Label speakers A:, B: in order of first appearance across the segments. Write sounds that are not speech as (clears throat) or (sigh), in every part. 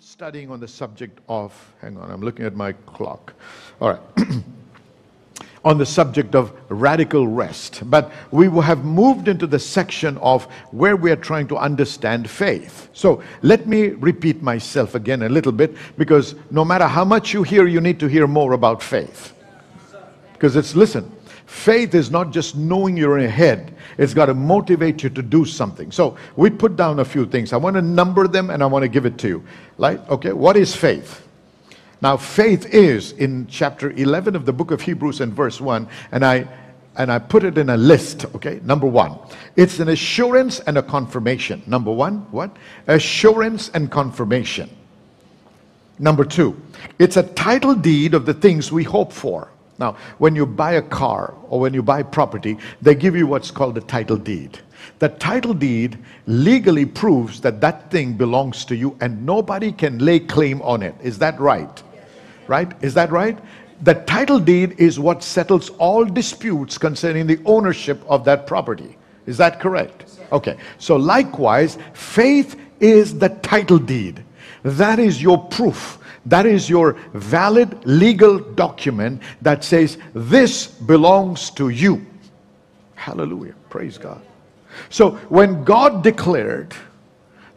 A: studying on the subject of, hang on, I'm looking at my clock. All right. (clears throat) on the subject of radical rest. But we have moved into the section of where we are trying to understand faith. So let me repeat myself again a little bit because no matter how much you hear, you need to hear more about faith. Because it's, listen, faith is not just knowing you're ahead, it's got to motivate you to do something. So we put down a few things. I want to number them and I want to give it to you. Like, okay, what is faith? Now, faith is in chapter 11 of the book of Hebrews and verse 1, and I and I put it in a list, okay? Number one, it's an assurance and a confirmation. Number one, what? Assurance and confirmation. Number two, it's a title deed of the things we hope for. Now, when you buy a car or when you buy property, they give you what's called a title deed. The title deed legally proves that that thing belongs to you and nobody can lay claim on it. Is that right? Right? Is that right? The title deed is what settles all disputes concerning the ownership of that property. Is that correct? Okay. So likewise, faith is the title deed. That is your proof that is your valid legal document that says, This belongs to you. Hallelujah. Praise God. So when God declared,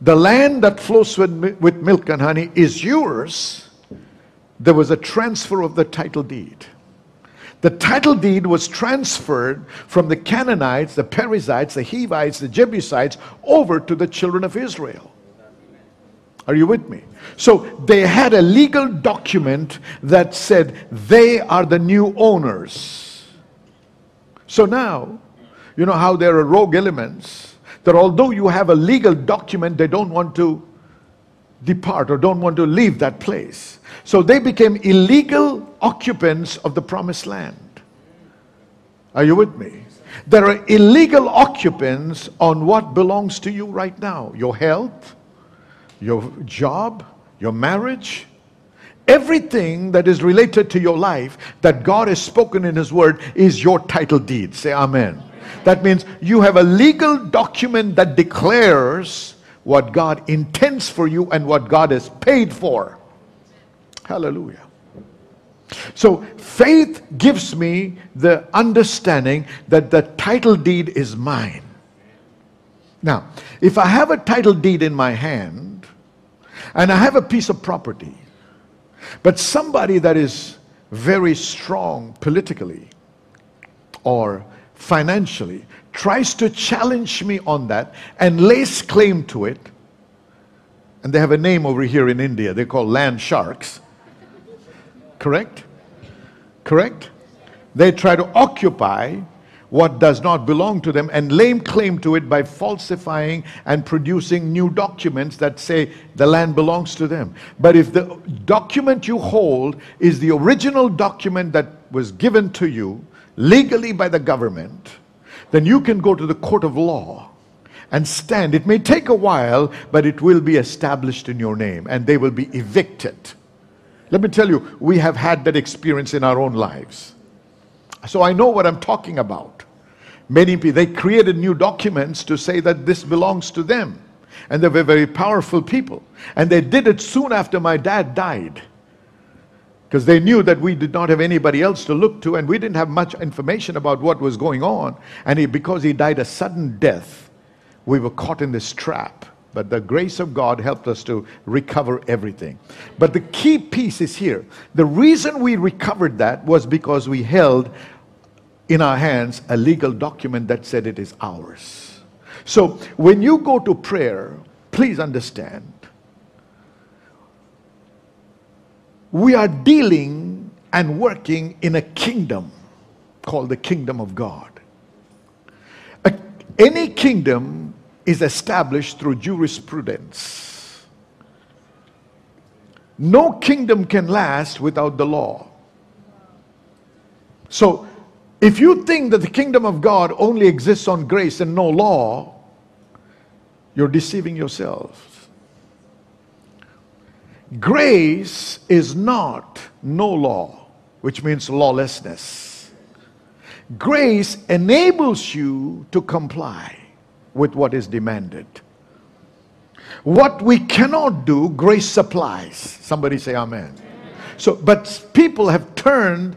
A: The land that flows with, with milk and honey is yours, there was a transfer of the title deed. The title deed was transferred from the Canaanites, the Perizzites, the Hivites, the Jebusites over to the children of Israel. Are you with me? So they had a legal document that said they are the new owners. So now, you know how there are rogue elements that although you have a legal document, they don't want to depart or don't want to leave that place. So they became illegal occupants of the promised land. Are you with me? There are illegal occupants on what belongs to you right now your health your job, your marriage, everything that is related to your life that God has spoken in His Word is your title deed. Say Amen. That means you have a legal document that declares what God intends for you and what God has paid for. Hallelujah. So faith gives me the understanding that the title deed is mine. Now, if I have a title deed in my hand, and I have a piece of property. But somebody that is very strong politically or financially tries to challenge me on that and lays claim to it. And they have a name over here in India. They call land sharks. Correct? Correct? They try to occupy what does not belong to them and lay claim to it by falsifying and producing new documents that say the land belongs to them. But if the document you hold is the original document that was given to you legally by the government, then you can go to the court of law and stand. It may take a while, but it will be established in your name and they will be evicted. Let me tell you, we have had that experience in our own lives. So I know what I'm talking about. Many people, they created new documents to say that this belongs to them. And they were very powerful people. And they did it soon after my dad died. Because they knew that we did not have anybody else to look to, and we didn't have much information about what was going on. And he, because he died a sudden death, we were caught in this trap. But the grace of God helped us to recover everything. But the key piece is here. The reason we recovered that was because we held in our hands a legal document that said it is ours. So when you go to prayer, please understand, we are dealing and working in a kingdom called the kingdom of God. A, any kingdom is established through jurisprudence. No kingdom can last without the law. So if you think that the kingdom of God only exists on grace and no law, you're deceiving yourself. Grace is not no law, which means lawlessness. Grace enables you to comply with what is demanded. What we cannot do, grace supplies. Somebody say amen. So, but people have turned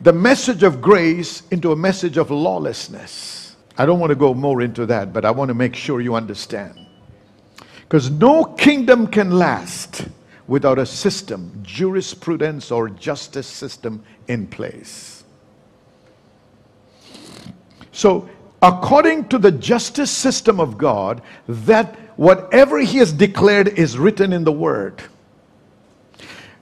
A: the message of grace into a message of lawlessness. I don't want to go more into that, but I want to make sure you understand. Because no kingdom can last without a system, jurisprudence, or justice system in place. So, according to the justice system of God, that whatever He has declared is written in the Word.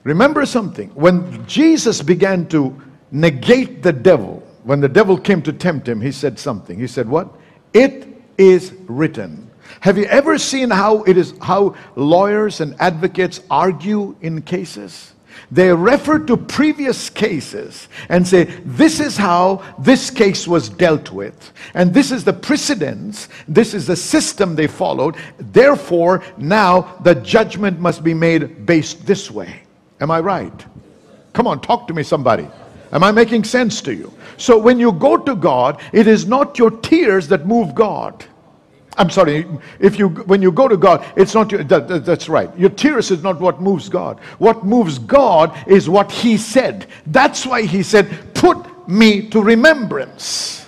A: Remember something when Jesus began to negate the devil, when the devil came to tempt him, he said something. He said, What? It is written. Have you ever seen how it is how lawyers and advocates argue in cases? They refer to previous cases and say, This is how this case was dealt with. And this is the precedence. This is the system they followed. Therefore, now the judgment must be made based this way. Am I right? Come on, talk to me, somebody. Am I making sense to you? So when you go to God, it is not your tears that move God. I'm sorry, if you when you go to God, it's not your, that, that, that's right. Your tears is not what moves God. What moves God is what He said. That's why He said, "Put me to remembrance."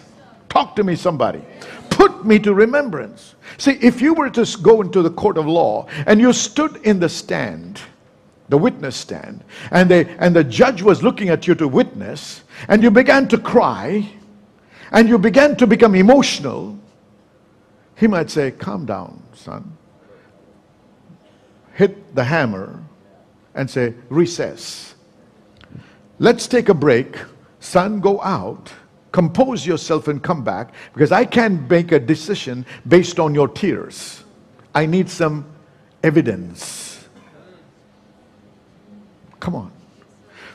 A: Talk to me, somebody. Put me to remembrance. See, if you were to go into the court of law and you stood in the stand, the witness stand, and they and the judge was looking at you to witness, and you began to cry, and you began to become emotional he might say, Calm down, son. Hit the hammer and say, Recess. Let's take a break. Son, go out. Compose yourself and come back because I can't make a decision based on your tears. I need some evidence. Come on.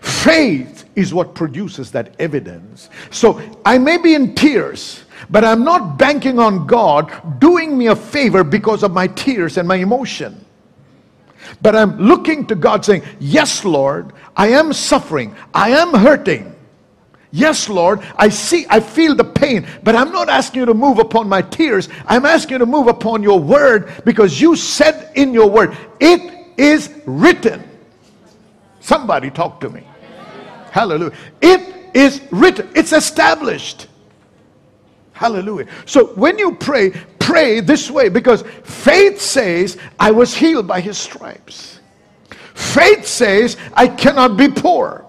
A: Faith is what produces that evidence. So I may be in tears, but I'm not banking on God doing me a favor because of my tears and my emotion. But I'm looking to God saying, Yes, Lord, I am suffering. I am hurting. Yes, Lord, I see, I feel the pain, but I'm not asking you to move upon my tears. I'm asking you to move upon your word because you said in your word, It is written. Somebody talk to me. Hallelujah. It is written, it's established. Hallelujah. So when you pray, pray this way because faith says, I was healed by his stripes. Faith says, I cannot be poor.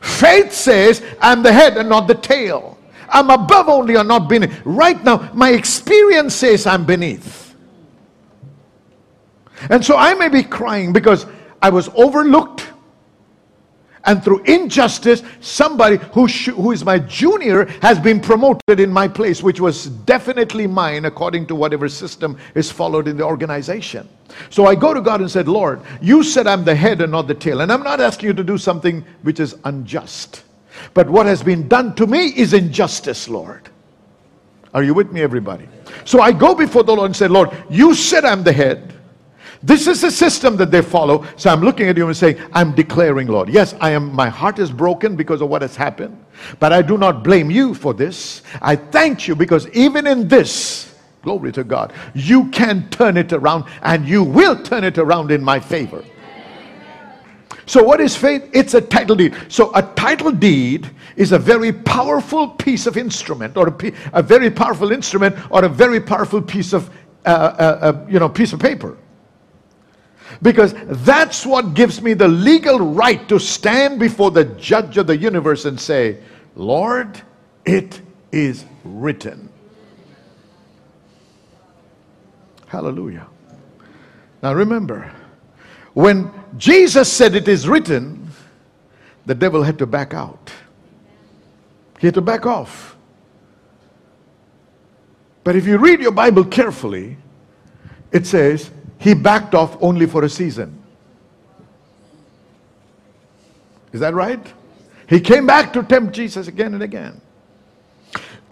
A: Faith says, I'm the head and not the tail. I'm above only and not beneath. Right now, my experience says I'm beneath. And so I may be crying because I was overlooked and through injustice, somebody who, who is my junior has been promoted in my place, which was definitely mine according to whatever system is followed in the organization. So I go to God and said, Lord, you said I'm the head and not the tail. And I'm not asking you to do something which is unjust. But what has been done to me is injustice, Lord. Are you with me, everybody? So I go before the Lord and say, Lord, you said I'm the head. This is the system that they follow. So I'm looking at you and saying, I'm declaring, Lord. Yes, I am my heart is broken because of what has happened. But I do not blame you for this. I thank you because even in this, glory to God, you can turn it around and you will turn it around in my favor. So, what is faith? It's a title deed. So, a title deed is a very powerful piece of instrument, or a, very powerful instrument, or a very powerful piece of, uh, uh, uh, you know, piece of paper. Because that's what gives me the legal right to stand before the judge of the universe and say, Lord, it is written. Hallelujah. Now remember, when Jesus said it is written, the devil had to back out. He had to back off. But if you read your Bible carefully, it says, he backed off only for a season. Is that right? He came back to tempt Jesus again and again.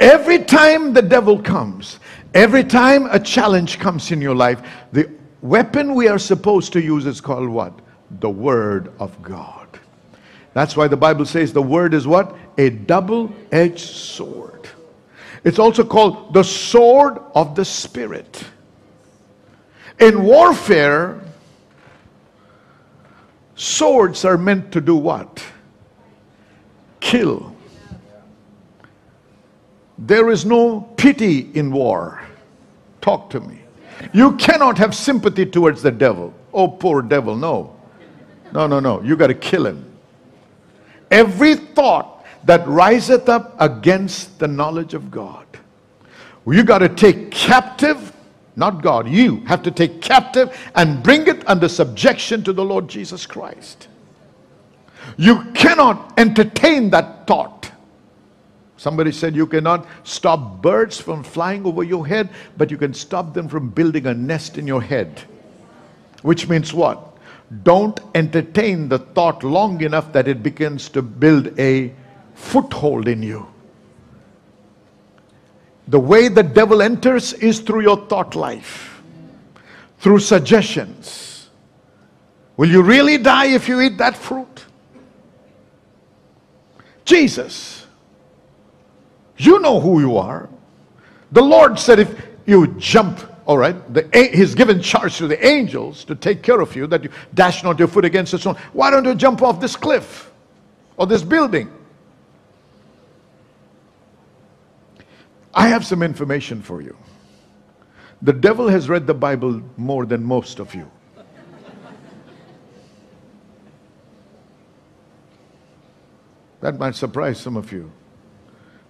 A: Every time the devil comes, every time a challenge comes in your life, the weapon we are supposed to use is called what? The Word of God. That's why the Bible says the Word is what? A double edged sword. It's also called the sword of the Spirit. In warfare, swords are meant to do what? Kill. There is no pity in war. Talk to me. You cannot have sympathy towards the devil. Oh, poor devil. No. No, no, no. You got to kill him. Every thought that riseth up against the knowledge of God, you got to take captive, not God, you have to take captive and bring it under subjection to the Lord Jesus Christ. You cannot entertain that thought. Somebody said you cannot stop birds from flying over your head, but you can stop them from building a nest in your head. Which means what? Don't entertain the thought long enough that it begins to build a foothold in you. The way the devil enters is through your thought life, through suggestions. Will you really die if you eat that fruit? Jesus you know who you are. The Lord said, if you jump, all right, the, He's given charge to the angels to take care of you, that you dash not your foot against a stone. Why don't you jump off this cliff or this building? I have some information for you. The devil has read the Bible more than most of you. That might surprise some of you.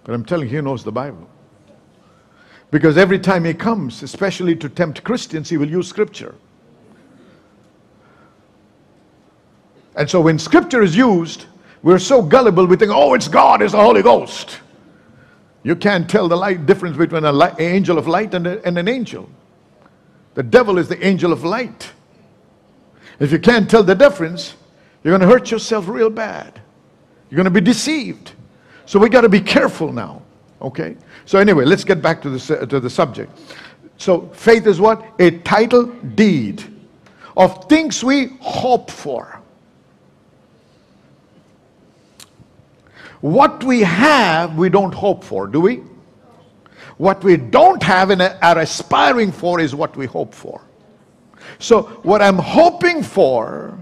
A: But I'm telling you, he knows the Bible. Because every time he comes, especially to tempt Christians, he will use scripture. And so when scripture is used, we're so gullible, we think, oh, it's God, it's the Holy Ghost. You can't tell the light difference between an angel of light and, a, and an angel. The devil is the angel of light. If you can't tell the difference, you're going to hurt yourself real bad. You're going to be deceived. So we got to be careful now. Okay? So anyway, let's get back to the, to the subject. So faith is what? A title deed of things we hope for. What we have, we don't hope for, do we? What we don't have and are aspiring for is what we hope for. So, what I'm hoping for,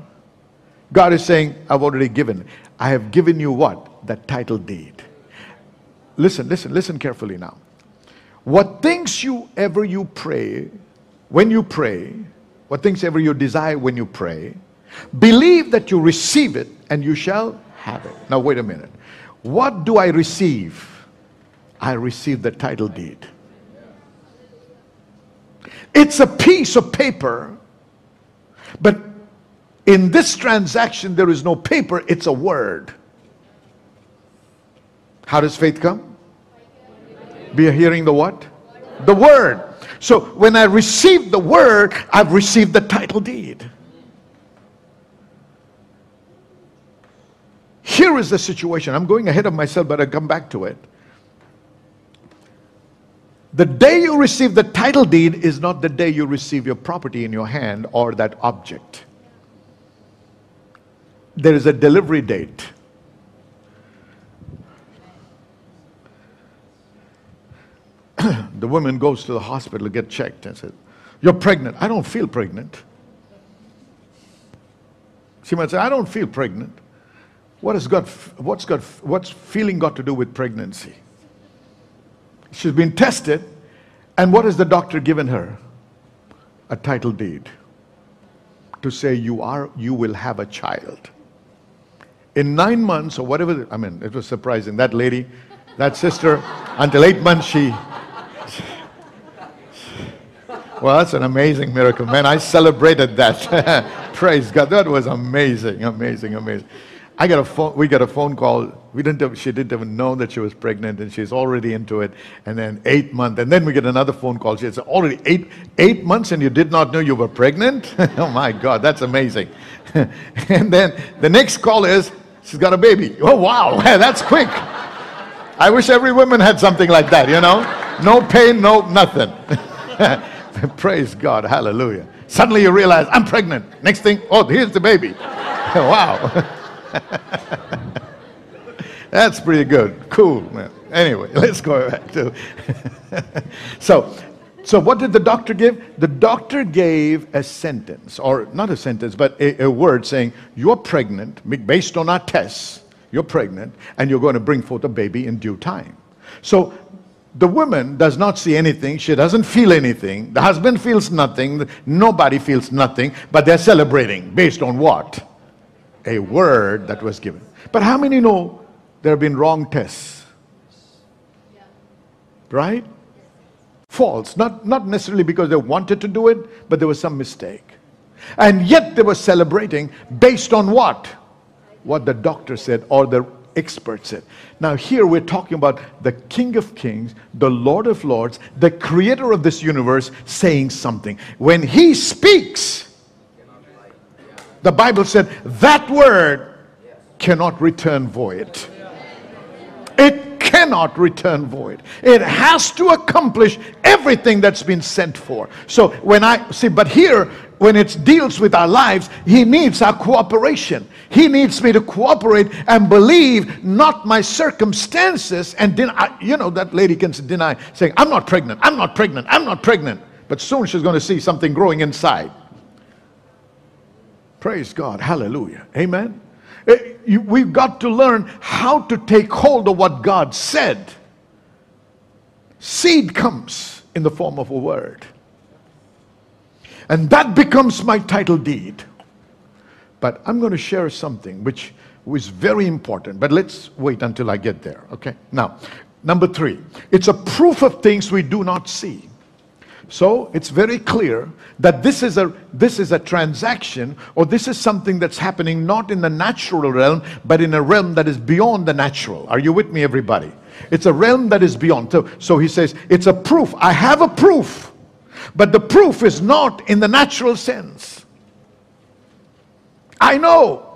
A: God is saying, I've already given. I have given you what? That title deed. Listen, listen, listen carefully now. What things you ever you pray, when you pray, what things ever you desire when you pray, believe that you receive it and you shall have it. Now, wait a minute. What do I receive? I receive the title deed. It's a piece of paper, but in this transaction, there is no paper, it's a word. How does faith come? Be hearing the what? The word. So when I receive the word, I've received the title deed. Here is the situation. I'm going ahead of myself, but I'll come back to it. The day you receive the title deed is not the day you receive your property in your hand or that object. There is a delivery date. (clears throat) the woman goes to the hospital to get checked and says, You're pregnant. I don't feel pregnant. She might say, I don't feel pregnant. What has got, what's, got, what's feeling got to do with pregnancy? She's been tested, and what has the doctor given her? A title deed to say you are you will have a child. In nine months or whatever, I mean, it was surprising. That lady, that sister, (laughs) until eight months, she (laughs) well, that's an amazing miracle, man. I celebrated that. (laughs) Praise God. That was amazing, amazing, amazing. I got a phone, we got a phone call. We didn't she didn't even know that she was pregnant and she's already into it. And then eight months. And then we get another phone call. She said, already eight, eight months and you did not know you were pregnant? (laughs) oh my God, that's amazing. (laughs) and then the next call is, she's got a baby. Oh wow, (laughs) that's quick. I wish every woman had something like that, you know? No pain, no nothing. Praise God. Hallelujah. Suddenly you realize, I'm pregnant. Next thing, oh, here's the baby. wow. (laughs) That's pretty good. Cool, man. Anyway, (laughs) let's go back to. (laughs) so, So, what did the doctor give? The doctor gave a sentence, or not a sentence, but a, a word saying, You're pregnant, based on our tests, you're pregnant, and you're going to bring forth a baby in due time. So, the woman does not see anything, she doesn't feel anything, the husband feels nothing, nobody feels nothing, but they're celebrating based on what? A word that was given. But how many know there have been wrong tests? Right? false. Not, not necessarily because they wanted to do it, but there was some mistake. And yet they were celebrating based on what? What the doctor said or the expert said. Now, here we're talking about the King of Kings, the Lord of Lords, the creator of this universe saying something. When he speaks, the Bible said that word cannot return void. It cannot return void. It has to accomplish everything that's been sent for. So when I see, but here, when it deals with our lives, He needs our cooperation. He needs me to cooperate and believe not my circumstances and deny. You know, that lady can deny saying, I'm not pregnant, I'm not pregnant, I'm not pregnant. But soon she's going to see something growing inside. Praise God. Hallelujah. Amen. Eh, we've got to learn how to take hold of what God said. Seed comes in the form of a word. And that becomes my title deed. But I'm going to share something which is very important. But let's wait until I get there, okay? Now, number three, it's a proof of things we do not see. So it's very clear that this is a this is a transaction or this is something that's happening not in the natural realm but in a realm that is beyond the natural. Are you with me everybody? It's a realm that is beyond. So, so he says it's a proof. I have a proof. But the proof is not in the natural sense. I know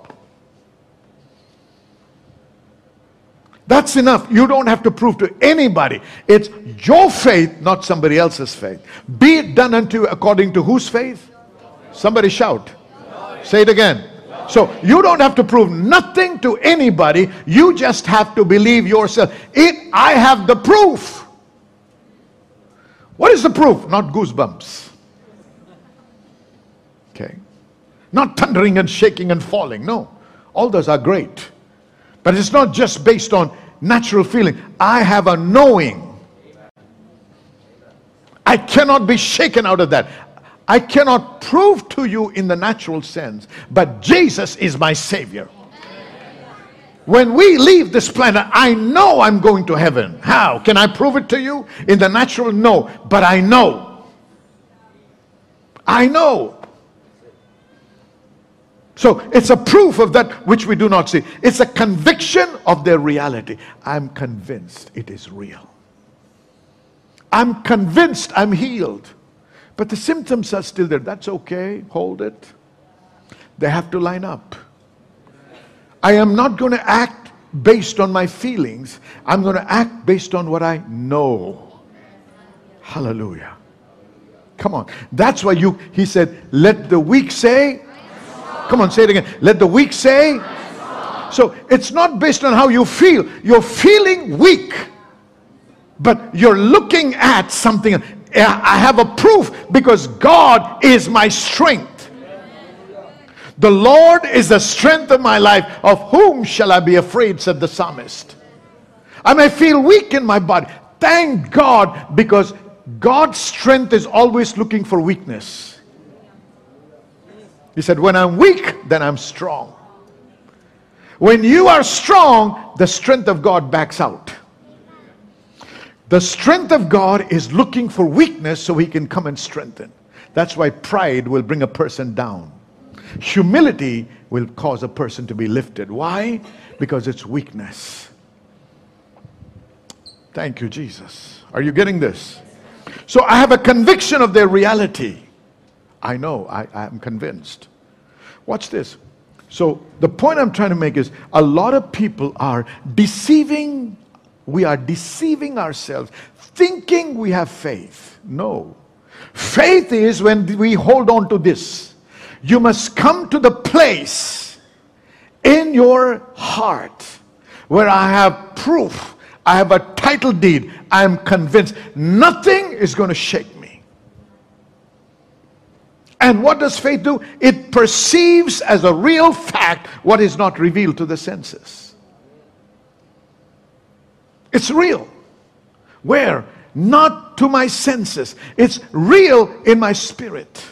A: That's enough. You don't have to prove to anybody. It's your faith, not somebody else's faith. Be it done unto you according to whose faith? Somebody shout. Say it again. So you don't have to prove nothing to anybody. You just have to believe yourself. It, I have the proof. What is the proof? Not goosebumps. Okay. Not thundering and shaking and falling. No. All those are great. But it's not just based on natural feeling. I have a knowing. I cannot be shaken out of that. I cannot prove to you in the natural sense, but Jesus is my Savior. When we leave this planet, I know I'm going to heaven. How? Can I prove it to you? In the natural, no. But I know. I know. So it's a proof of that which we do not see. It's a conviction of their reality. I'm convinced it is real. I'm convinced I'm healed. But the symptoms are still there. That's okay. Hold it. They have to line up. I am not going to act based on my feelings. I'm going to act based on what I know. Hallelujah. Come on. That's why you he said, let the weak say, Come on, say it again. Let the weak say. So it's not based on how you feel. You're feeling weak, but you're looking at something. I have a proof because God is my strength. The Lord is the strength of my life. Of whom shall I be afraid? said the psalmist. I may feel weak in my body. Thank God because God's strength is always looking for weakness. He said, When I'm weak, then I'm strong. When you are strong, the strength of God backs out. The strength of God is looking for weakness so he can come and strengthen. That's why pride will bring a person down. Humility will cause a person to be lifted. Why? Because it's weakness. Thank you, Jesus. Are you getting this? So I have a conviction of their reality. I know, I, I'm convinced. Watch this. So, the point I'm trying to make is a lot of people are deceiving, we are deceiving ourselves, thinking we have faith. No. Faith is when we hold on to this. You must come to the place in your heart where I have proof, I have a title deed, I am convinced nothing is going to shake me. And what does faith do? It perceives as a real fact what is not revealed to the senses. It's real. Where? Not to my senses. It's real in my spirit.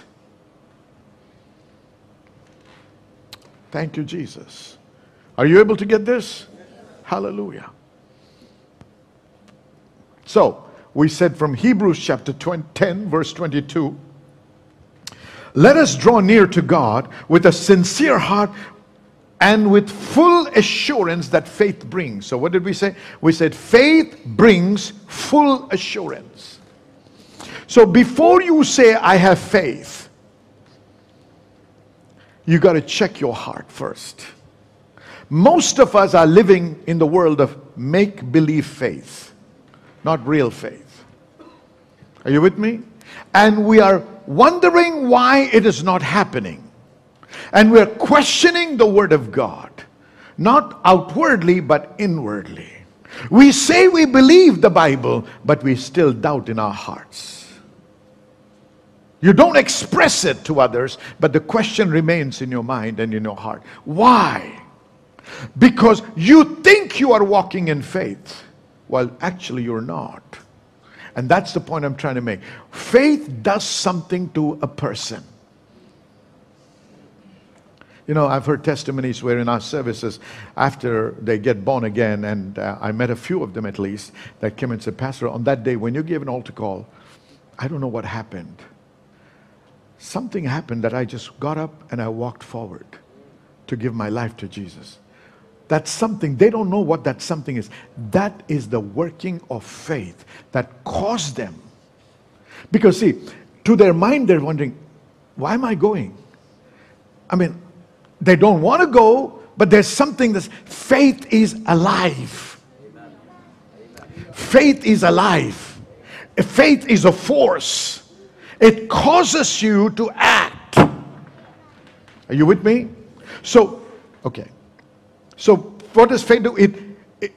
A: Thank you, Jesus. Are you able to get this? Hallelujah. So, we said from Hebrews chapter 20, 10, verse 22 let us draw near to God with a sincere heart and with full assurance that faith brings. So, what did we say? We said faith brings full assurance. So, before you say, I have faith, you got to check your heart first. Most of us are living in the world of make believe faith, not real faith. Are you with me? And we are wondering why it is not happening. And we're questioning the Word of God, not outwardly, but inwardly. We say we believe the Bible, but we still doubt in our hearts. You don't express it to others, but the question remains in your mind and in your heart. Why? Because you think you are walking in faith, while actually you're not. And that's the point I'm trying to make. Faith does something to a person. You know, I've heard testimonies where in our services, after they get born again, and uh, I met a few of them at least, that came and said, Pastor, on that day when you gave an altar call, I don't know what happened. Something happened that I just got up and I walked forward to give my life to Jesus. That's something, they don't know what that something is. That is the working of faith that caused them. Because, see, to their mind, they're wondering, why am I going? I mean, they don't want to go, but there's something that's faith is alive. Faith is alive. Faith is a force. It causes you to act. Are you with me? So, okay. So, what does faith do? It,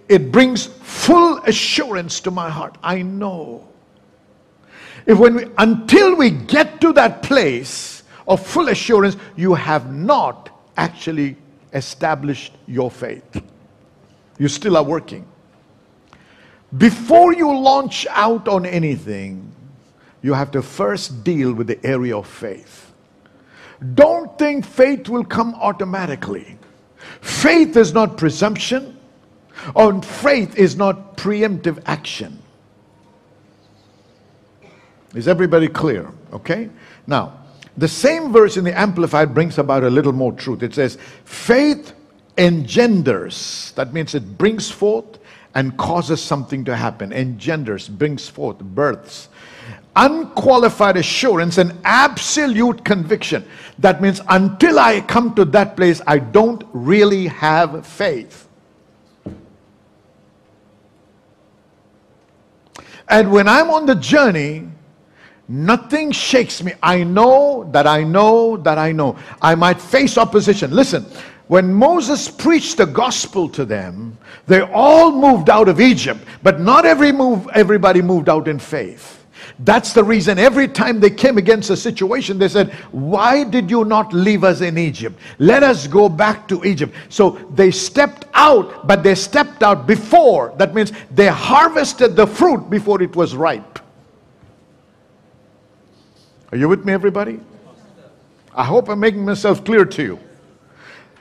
A: it, brings full assurance to my heart. I know. If when we, until we get to that place of full assurance, you have not actually established your faith. You still are working. Before you launch out on anything, you have to first deal with the area of faith. Don't think faith will come automatically. Faith is not presumption, or faith is not preemptive action. Is everybody clear? Okay? Now, the same verse in the Amplified brings about a little more truth. It says, faith engenders, that means it brings forth and causes something to happen. Engenders, brings forth, births. Unqualified assurance and absolute conviction. That means until I come to that place, I don't really have faith. And when I'm on the journey, nothing shakes me. I know that I know that I know. I might face opposition. Listen, when Moses preached the gospel to them, they all moved out of Egypt, but not every move, everybody moved out in faith. That's the reason every time they came against a situation, they said, Why did you not leave us in Egypt? Let us go back to Egypt. So they stepped out, but they stepped out before. That means they harvested the fruit before it was ripe. Are you with me, everybody? I hope I'm making myself clear to you.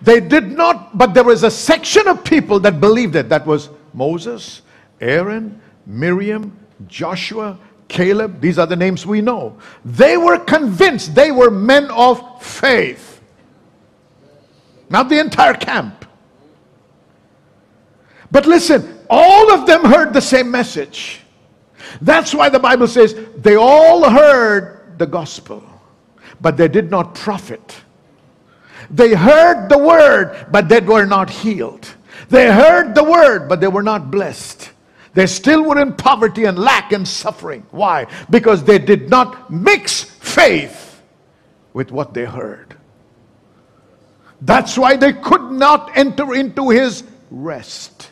A: They did not, but there was a section of people that believed it. That was Moses, Aaron, Miriam, Joshua, Caleb, these are the names we know. They were convinced they were men of faith. Not the entire camp. But listen, all of them heard the same message. That's why the Bible says they all heard the gospel, but they did not profit. They heard the word, but they were not healed. They heard the word, but they were not blessed. They still were in poverty and lack and suffering. Why? Because they did not mix faith with what they heard. That's why they could not enter into his rest.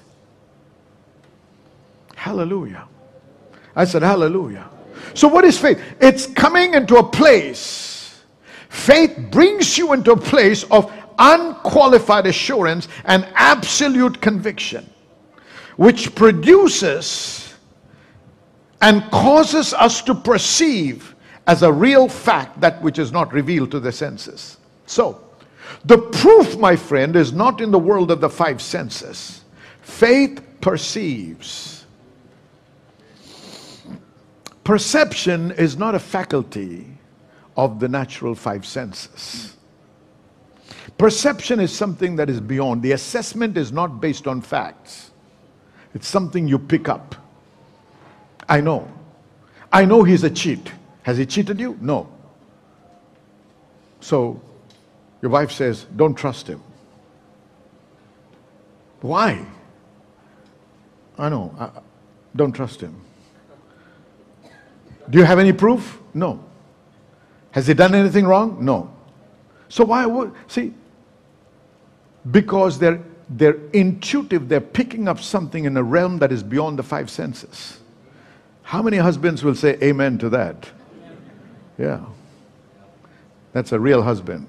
A: Hallelujah. I said, Hallelujah. So, what is faith? It's coming into a place. Faith brings you into a place of unqualified assurance and absolute conviction, which produces and causes us to perceive as a real fact that which is not revealed to the senses. So, the proof, my friend, is not in the world of the five senses. Faith perceives. Perception is not a faculty of the natural five senses. Perception is something that is beyond. The assessment is not based on facts, it's something you pick up. I know. I know he's a cheat. Has he cheated you? No. So your wife says, Don't trust him. Why? I know. I, don't trust him. Do you have any proof? No. Has he done anything wrong? No. So why would see? Because they're they're intuitive, they're picking up something in a realm that is beyond the five senses. How many husbands will say amen to that? Yeah. That's a real husband.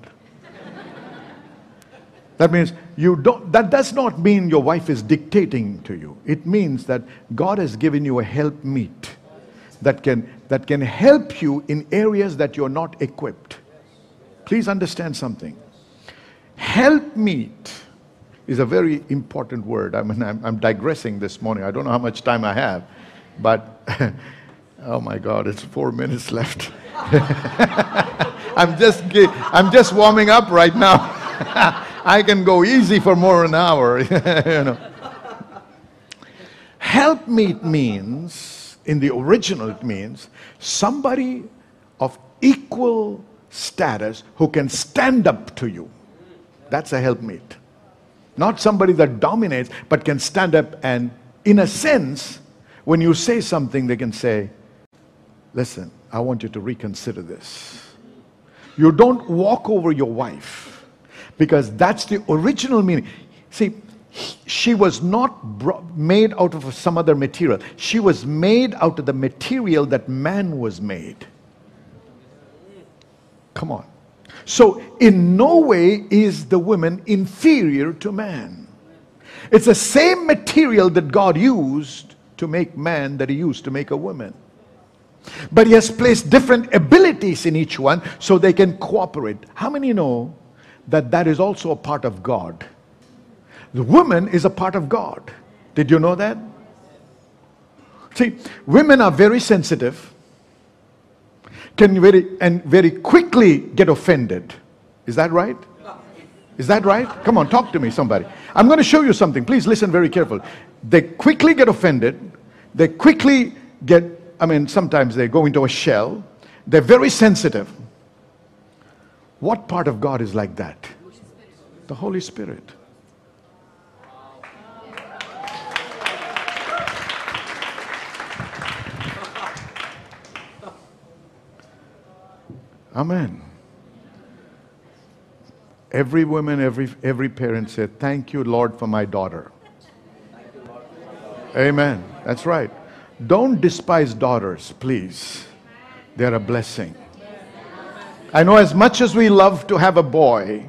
A: That means you don't, that does not mean your wife is dictating to you. It means that God has given you a help meet that can, that can help you in areas that you're not equipped. Please understand something. Help meet is a very important word. I mean, I'm, I'm digressing this morning. I don't know how much time I have, but (laughs) oh my God, it's four minutes left. (laughs) I'm just, I'm just warming up right now. (laughs) I can go easy for more than an hour. you know. Helpmeet means, in the original, it means somebody of equal status who can stand up to you. That's a helpmeet. Not somebody that dominates, but can stand up and, in a sense, when you say something, they can say, Listen, I want you to reconsider this. You don't walk over your wife because that's the original meaning. See, she was not made out of some other material. She was made out of the material that man was made. Come on. So, in no way is the woman inferior to man. It's the same material that God used to make man that he used to make a woman. But he has placed different abilities in each one so they can cooperate. How many know that that is also a part of God. The woman is a part of God. Did you know that? See, women are very sensitive, can very and very quickly get offended. Is that right? Is that right? Come on, talk to me, somebody. I'm going to show you something. Please listen very careful. They quickly get offended. They quickly get, I mean, sometimes they go into a shell. They're very sensitive. What part of God is like that? The Holy Spirit. Amen. Every woman, every, every parent said, Thank you, Lord, for my daughter. Amen. That's right. Don't despise daughters, please. They're a blessing. I know as much as we love to have a boy,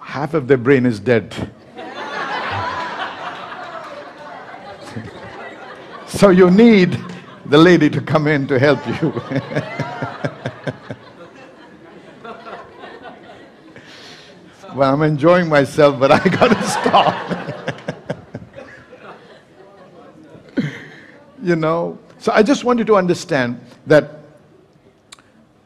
A: half of the brain is dead. (laughs) so you need the lady to come in to help you. (laughs) well, I'm enjoying myself, but I gotta (laughs) stop. (laughs) you know? So I just want you to understand that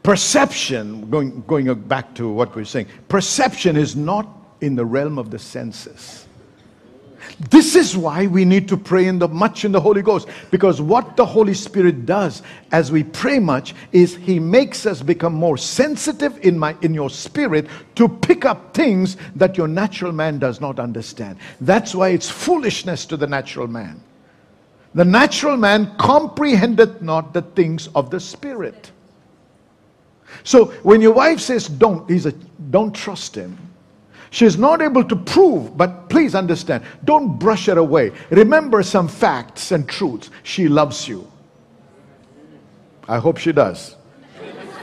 A: Perception, going, going back to what we're saying, perception is not in the realm of the senses. This is why we need to pray in the much in the Holy Ghost. Because what the Holy Spirit does as we pray much is He makes us become more sensitive in my in your spirit to pick up things that your natural man does not understand. That's why it's foolishness to the natural man. The natural man comprehendeth not the things of the spirit. So when your wife says don't, he's a, don't trust him. She's not able to prove, but please understand, don't brush her away. Remember some facts and truths. She loves you. I hope she does.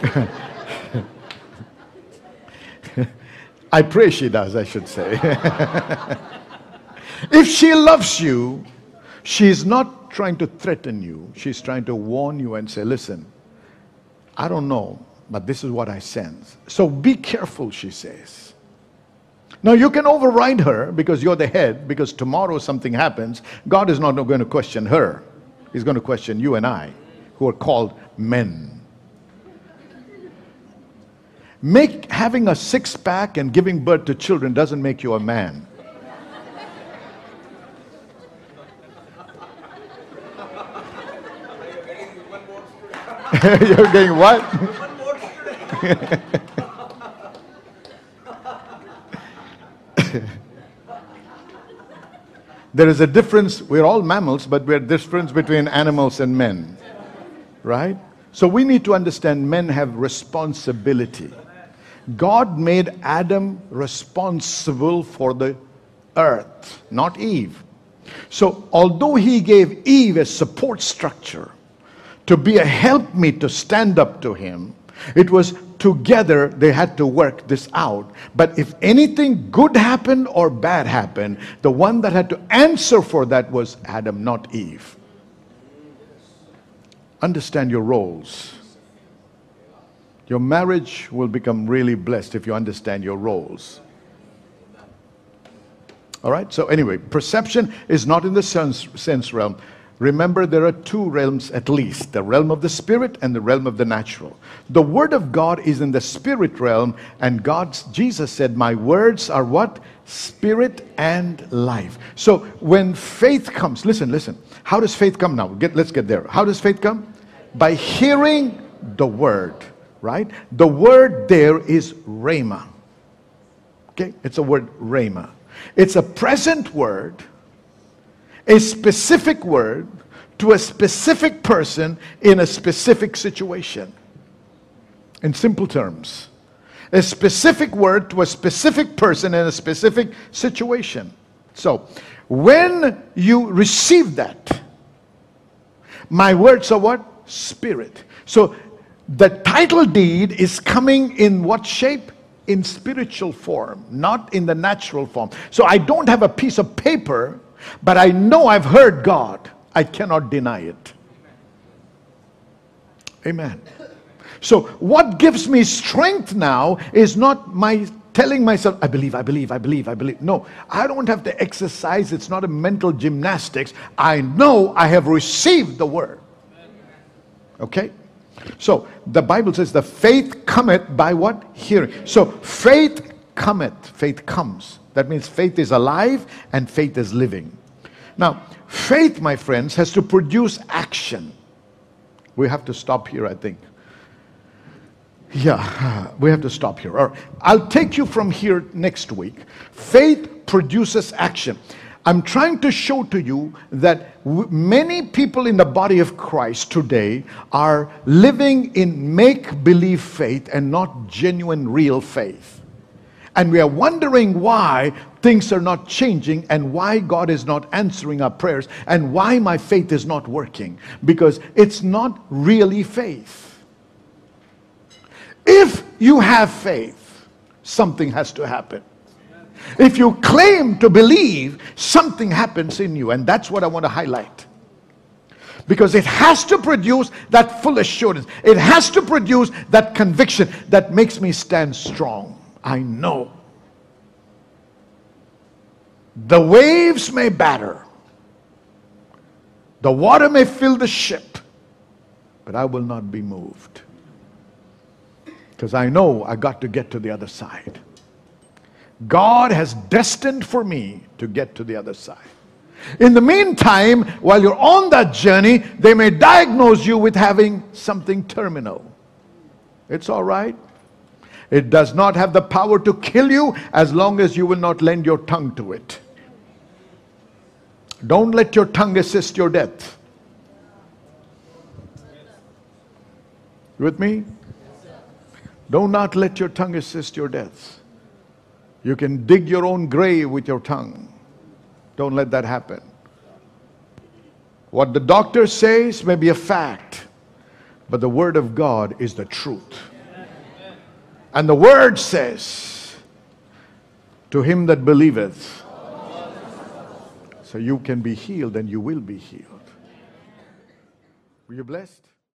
A: (laughs) I pray she does, I should say. (laughs) if she loves you, she's not trying to threaten you. She's trying to warn you and say, listen, I don't know, but this is what I sense. So be careful, she says. Now you can override her because you're the head, because tomorrow something happens. God is not going to question her. He's going to question you and I, who are called men. Make having a six pack and giving birth to children doesn't make you a man. (laughs) You're getting what? (laughs) (laughs) there is a difference. We're all mammals, but we're difference between animals and men. Right? So we need to understand men have responsibility. God made Adam responsible for the earth, not Eve. So although he gave Eve a support structure to be a helpmeet to stand up to him, it was together they had to work this out. But if anything good happened or bad happened, the one that had to answer for that was Adam, not Eve. Understand your roles. Your marriage will become really blessed if you understand your roles. All right? So, anyway, perception is not in the sense, sense realm. Remember, there are two realms at least the realm of the spirit and the realm of the natural. The word of God is in the spirit realm, and God's Jesus said, My words are what? Spirit and life. So when faith comes, listen, listen. How does faith come now? Get, let's get there. How does faith come? By hearing the word, right? The word there is rhema. Okay? It's a word rhema. It's a present word a specific word to a specific person in a specific situation. In simple terms, a specific word to a specific person in a specific situation. So, when you receive that, my words are what? Spirit. So, the title deed is coming in what shape? In spiritual form, not in the natural form. So, I don't have a piece of paper but I know I've heard God. I cannot deny it. Amen. So, what gives me strength now is not my telling myself, I believe, I believe, I believe, I believe. No, I don't have to exercise. It's not a mental gymnastics. I know I have received the word. Okay? So, the Bible says the faith cometh by what? Hearing. So, faith cometh, faith comes. That means faith is alive and faith is living. Now, faith, my friends, has to produce action. We have to stop here, I think. Yeah, (laughs) we have to stop here. Or I'll take you from here next week. Faith produces action. I'm trying to show to you that many people in the body of Christ today are living in make believe faith and not genuine, real faith and we are wondering why things are not changing and why God is not answering our prayers and why my faith is not working because it's not really faith. If you have faith, something has to happen. If you claim to believe, something happens in you, and that's what I want to highlight. Because it has to produce that full assurance, it has to produce that conviction that makes me stand strong. I know. The waves may batter, the water may fill the ship, but I will not be moved. Because I know I got to get to the other side. God has destined for me to get to the other side. In the meantime, while you're on that journey, they may diagnose you with having something terminal. It's all right. It does not have the power to kill you as long as you will not lend your tongue to it. Don't let your tongue assist your death. You with me? Do not let your tongue assist your death. You can dig your own grave with your tongue. Don't let that happen. What the doctor says may be a fact, but the Word of God is the truth. And the Word says to him that believeth. So you can be healed and you will be healed. Were you blessed?